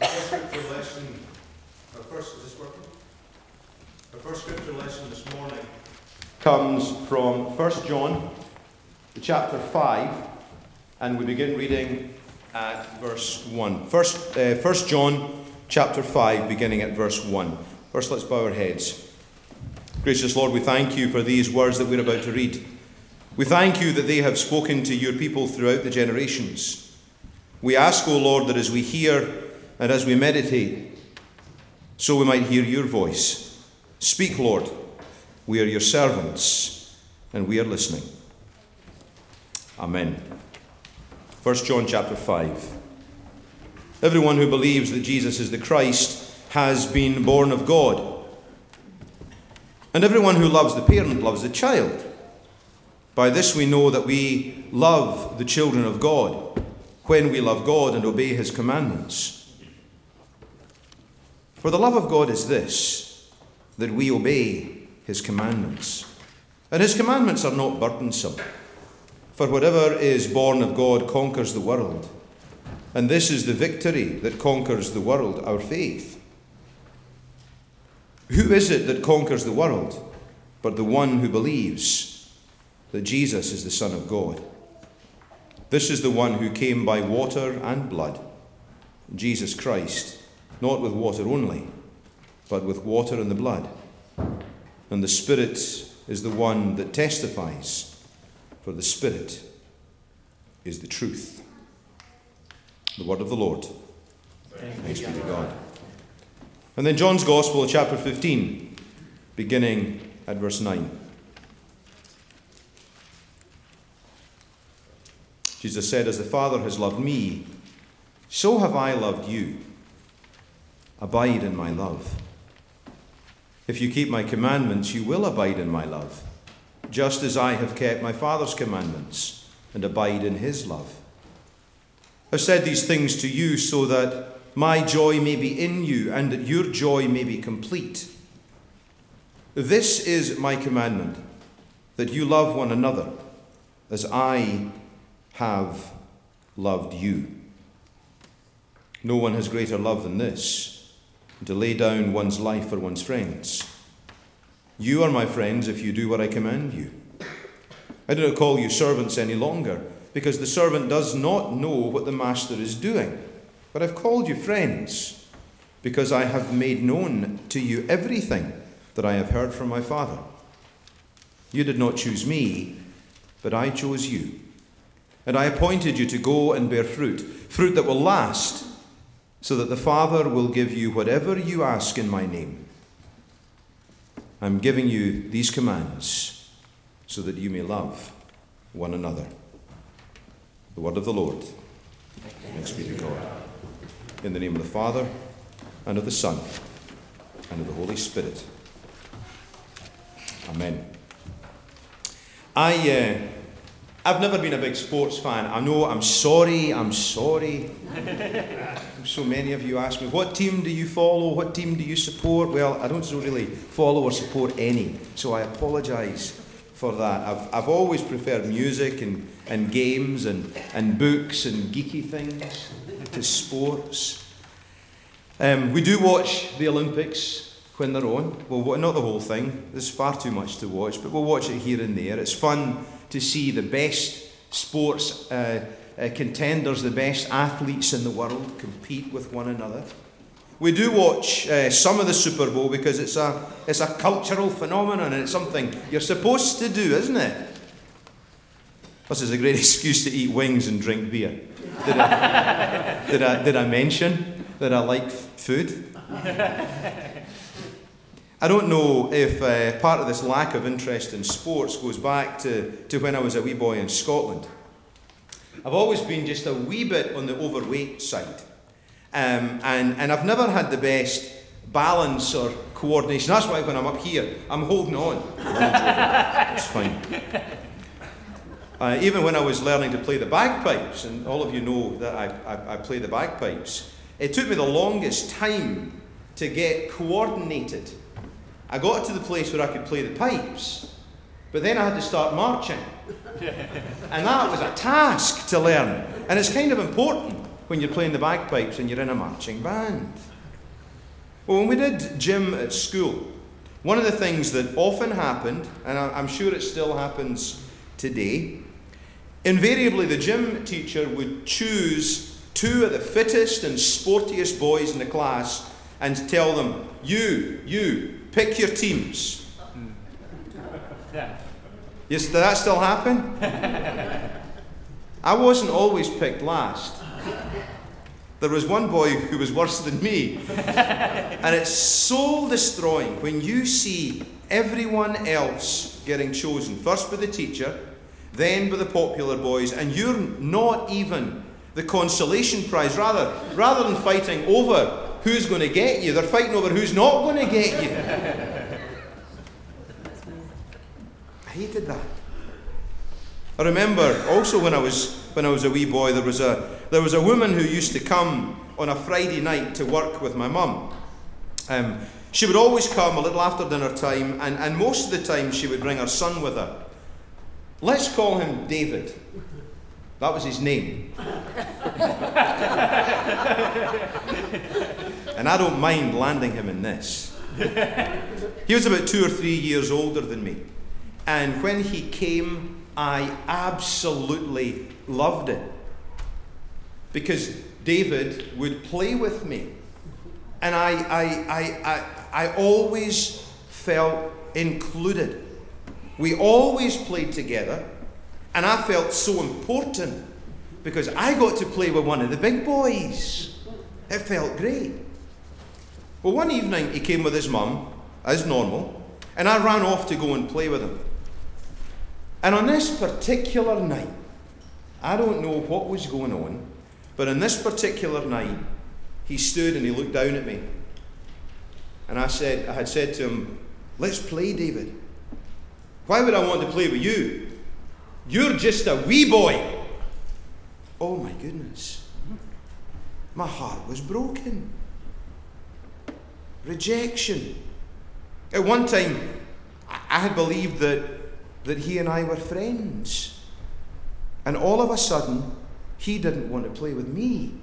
Our first scripture lesson, our first, is this working? Our first scripture lesson this morning comes from 1 John, chapter 5, and we begin reading at verse 1. First, uh, 1 John, chapter 5, beginning at verse 1. First, let's bow our heads. Gracious Lord, we thank you for these words that we're about to read. We thank you that they have spoken to your people throughout the generations. We ask, O Lord, that as we hear and as we meditate, so we might hear your voice. Speak, Lord. We are your servants, and we are listening. Amen. 1 John chapter 5. Everyone who believes that Jesus is the Christ has been born of God. And everyone who loves the parent loves the child. By this we know that we love the children of God, when we love God and obey his commandments. For the love of God is this, that we obey his commandments. And his commandments are not burdensome. For whatever is born of God conquers the world. And this is the victory that conquers the world, our faith. Who is it that conquers the world but the one who believes that Jesus is the Son of God? This is the one who came by water and blood, Jesus Christ, not with water only, but with water and the blood. And the Spirit is the one that testifies, for the Spirit is the truth. The word of the Lord. Thanks be to God. And then John's Gospel, chapter 15, beginning at verse 9. Jesus said, As the Father has loved me, so have I loved you. Abide in my love. If you keep my commandments, you will abide in my love, just as I have kept my Father's commandments and abide in his love. I've said these things to you so that my joy may be in you and that your joy may be complete. This is my commandment that you love one another as I have loved you. No one has greater love than this, to lay down one's life for one's friends. You are my friends if you do what I command you. I do not call you servants any longer, because the servant does not know what the master is doing. But I've called you friends, because I have made known to you everything that I have heard from my Father. You did not choose me, but I chose you. And I appointed you to go and bear fruit, fruit that will last, so that the Father will give you whatever you ask in my name. I'm giving you these commands so that you may love one another. The word of the Lord. Thanks be to God. In the name of the Father, and of the Son, and of the Holy Spirit. Amen. I, uh, I've never been a big sports fan. I know, I'm sorry, I'm sorry. so many of you ask me, what team do you follow? What team do you support? Well, I don't really follow or support any, so I apologise for that. I've, I've always preferred music and, and games and, and books and geeky things to sports. Um, we do watch the Olympics when they're on. Well, not the whole thing, there's far too much to watch, but we'll watch it here and there. It's fun to see the best sports uh, uh, contenders, the best athletes in the world compete with one another. We do watch uh, some of the Super Bowl because it's a, it's a cultural phenomenon and it's something you're supposed to do, isn't it? Plus, it's a great excuse to eat wings and drink beer. Did I, did I, did I mention that I like food? I don't know if uh, part of this lack of interest in sports goes back to, to when I was a wee boy in Scotland. I've always been just a wee bit on the overweight side. Um, and, and I've never had the best balance or coordination. That's why when I'm up here, I'm holding on. it's fine. Uh, even when I was learning to play the bagpipes, and all of you know that I, I, I play the bagpipes, it took me the longest time to get coordinated I got to the place where I could play the pipes, but then I had to start marching. and that was a task to learn. And it's kind of important when you're playing the bagpipes and you're in a marching band. Well, when we did gym at school, one of the things that often happened, and I'm sure it still happens today, invariably the gym teacher would choose two of the fittest and sportiest boys in the class and tell them, You, you, pick your teams. Hmm. Yeah. Yes, did that still happen? I wasn't always picked last. There was one boy who was worse than me. and it's soul destroying when you see everyone else getting chosen, first by the teacher, then by the popular boys, and you're not even the consolation prize. Rather, rather than fighting over who's going to get you, they're fighting over who's not going to get you. I hated that. I remember also when I was when I was a wee boy, there was a there was a woman who used to come on a Friday night to work with my mum. Um, she would always come a little after dinner time, and, and most of the time she would bring her son with her. Let's call him David. That was his name. and I don't mind landing him in this. He was about two or three years older than me. And when he came, I absolutely loved it. Because David would play with me. And I, I, I, I, I always felt included. We always played together, and I felt so important because I got to play with one of the big boys. It felt great. Well, one evening he came with his mum, as normal, and I ran off to go and play with him. And on this particular night, I don't know what was going on, but on this particular night, he stood and he looked down at me. And I said, I had said to him, Let's play, David. Why would I want to play with you? You're just a wee boy. Oh my goodness. My heart was broken. Rejection. At one time, I had believed that, that he and I were friends. And all of a sudden, he didn't want to play with me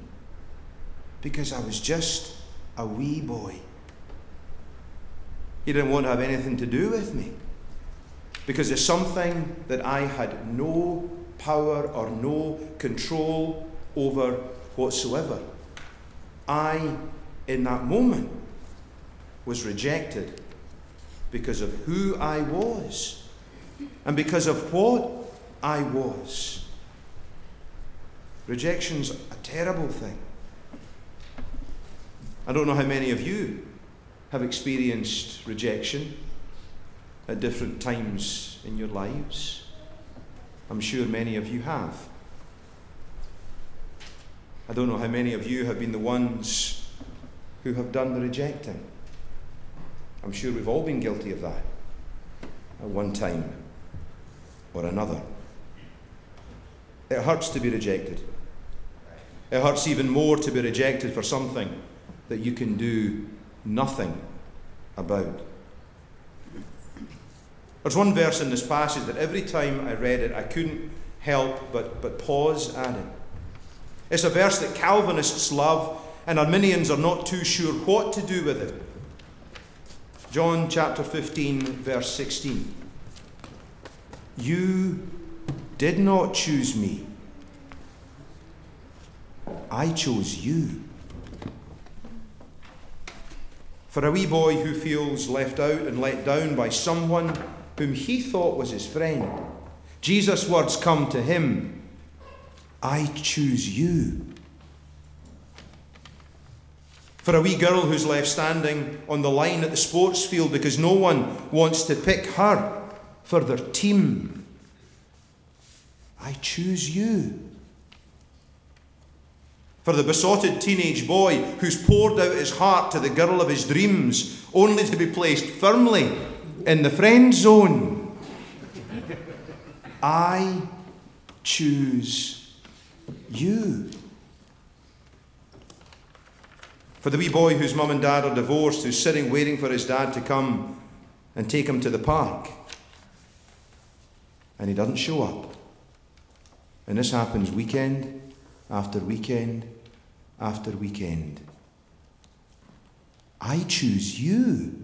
because I was just a wee boy. He didn't want to have anything to do with me because it's something that I had no power or no control over whatsoever. I, in that moment, was rejected because of who I was and because of what I was. Rejection's a terrible thing. I don't know how many of you have experienced rejection at different times in your lives. I'm sure many of you have. I don't know how many of you have been the ones who have done the rejecting. I'm sure we've all been guilty of that at one time or another. It hurts to be rejected. It hurts even more to be rejected for something that you can do nothing about. There's one verse in this passage that every time I read it, I couldn't help but, but pause at it. It's a verse that Calvinists love, and Arminians are not too sure what to do with it. John chapter 15, verse 16. You did not choose me, I chose you. For a wee boy who feels left out and let down by someone whom he thought was his friend, Jesus' words come to him I choose you. For a wee girl who's left standing on the line at the sports field because no one wants to pick her for their team, I choose you for the besotted teenage boy who's poured out his heart to the girl of his dreams, only to be placed firmly in the friend zone. I choose you. For the wee boy whose mum and dad are divorced, who's sitting waiting for his dad to come and take him to the park, and he doesn't show up. And this happens weekend after weekend after weekend. I choose you.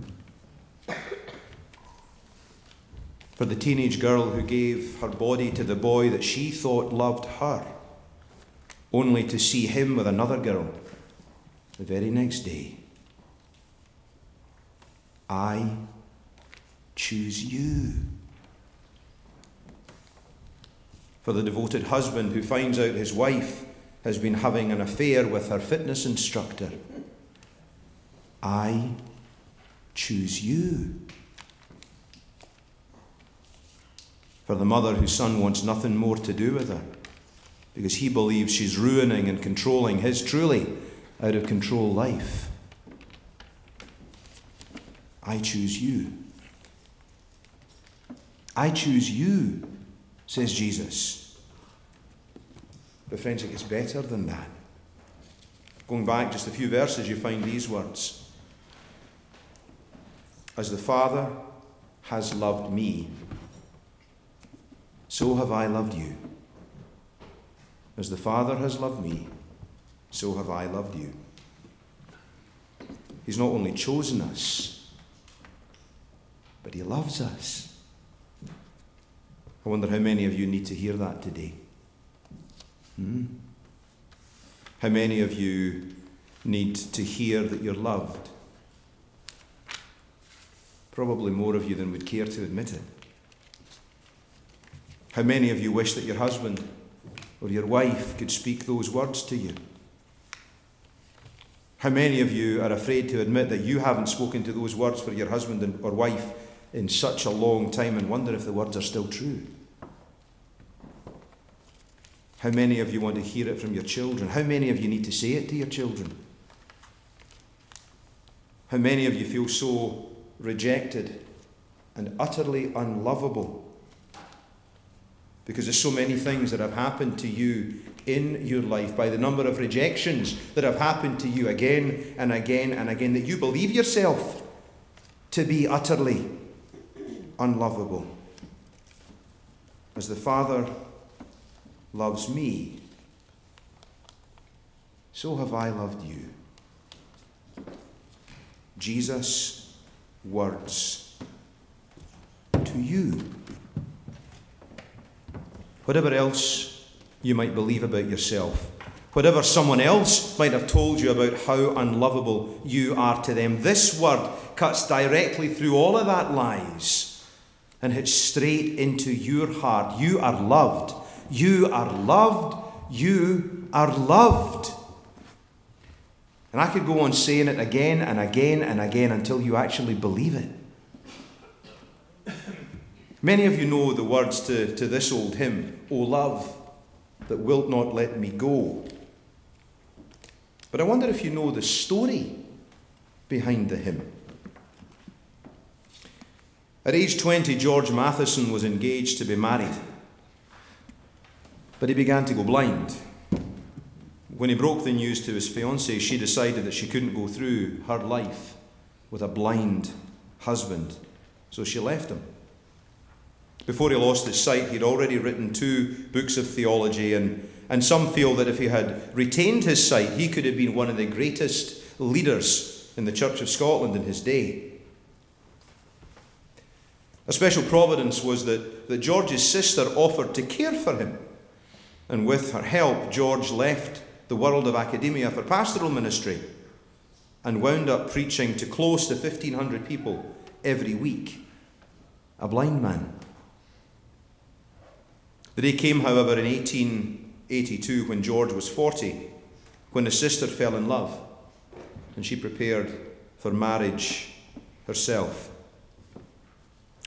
For the teenage girl who gave her body to the boy that she thought loved her, only to see him with another girl the very next day. I choose you. For the devoted husband who finds out his wife has been having an affair with her fitness instructor, I choose you. For the mother whose son wants nothing more to do with her because he believes she's ruining and controlling his truly out of control life. I choose you. I choose you, says Jesus. But, friends, it gets better than that. Going back just a few verses, you find these words As the Father has loved me, so have I loved you. As the Father has loved me, so have I loved you. He's not only chosen us, but He loves us. I wonder how many of you need to hear that today. Hmm? How many of you need to hear that you're loved? Probably more of you than would care to admit it. How many of you wish that your husband or your wife could speak those words to you? How many of you are afraid to admit that you haven't spoken to those words for your husband or wife in such a long time and wonder if the words are still true? How many of you want to hear it from your children? How many of you need to say it to your children? How many of you feel so rejected and utterly unlovable because there's so many things that have happened to you in your life by the number of rejections that have happened to you again and again and again that you believe yourself to be utterly unlovable. As the Father loves me, so have I loved you. Jesus' words to you. Whatever else you might believe about yourself, whatever someone else might have told you about how unlovable you are to them, this word cuts directly through all of that lies and hits straight into your heart. You are loved. You are loved. You are loved. And I could go on saying it again and again and again until you actually believe it. Many of you know the words to, to this old hymn, O love that wilt not let me go. But I wonder if you know the story behind the hymn. At age 20, George Matheson was engaged to be married, but he began to go blind. When he broke the news to his fiancée, she decided that she couldn't go through her life with a blind husband, so she left him. Before he lost his sight, he'd already written two books of theology, and, and some feel that if he had retained his sight, he could have been one of the greatest leaders in the Church of Scotland in his day. A special providence was that, that George's sister offered to care for him, and with her help, George left the world of academia for pastoral ministry and wound up preaching to close to 1,500 people every week. A blind man. The day came, however, in 1882 when George was 40, when his sister fell in love and she prepared for marriage herself.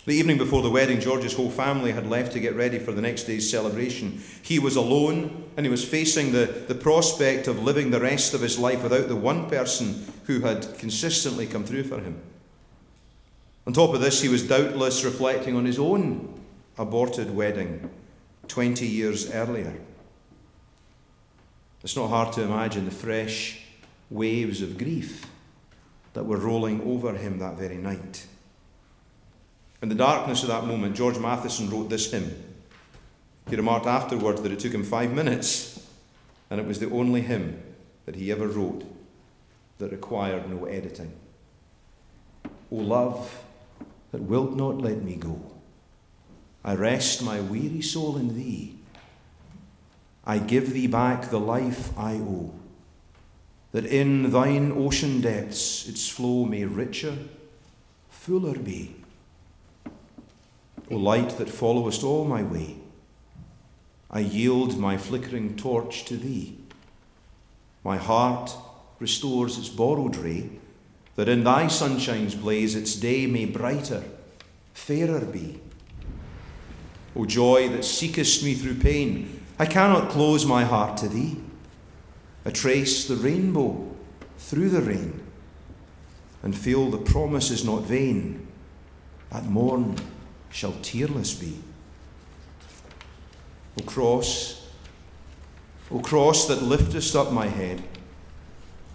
The evening before the wedding, George's whole family had left to get ready for the next day's celebration. He was alone and he was facing the, the prospect of living the rest of his life without the one person who had consistently come through for him. On top of this, he was doubtless reflecting on his own aborted wedding 20 years earlier. It's not hard to imagine the fresh waves of grief that were rolling over him that very night. In the darkness of that moment, George Matheson wrote this hymn. He remarked afterwards that it took him five minutes, and it was the only hymn that he ever wrote that required no editing. O love that wilt not let me go, I rest my weary soul in thee. I give thee back the life I owe, that in thine ocean depths its flow may richer, fuller be. O light that followest all my way, I yield my flickering torch to thee. My heart restores its borrowed ray, that in thy sunshine's blaze its day may brighter, fairer be. O joy that seekest me through pain, I cannot close my heart to thee. I trace the rainbow through the rain and feel the promise is not vain. At morn shall tearless be. O cross, O cross that liftest up my head,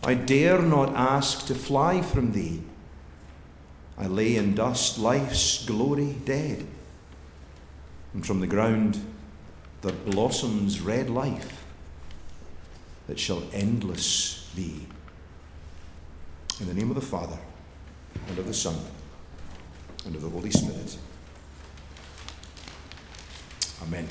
I dare not ask to fly from thee. I lay in dust life's glory dead, and from the ground there blossoms red life that shall endless be. In the name of the Father, and of the Son, and of the Holy Spirit. Amen.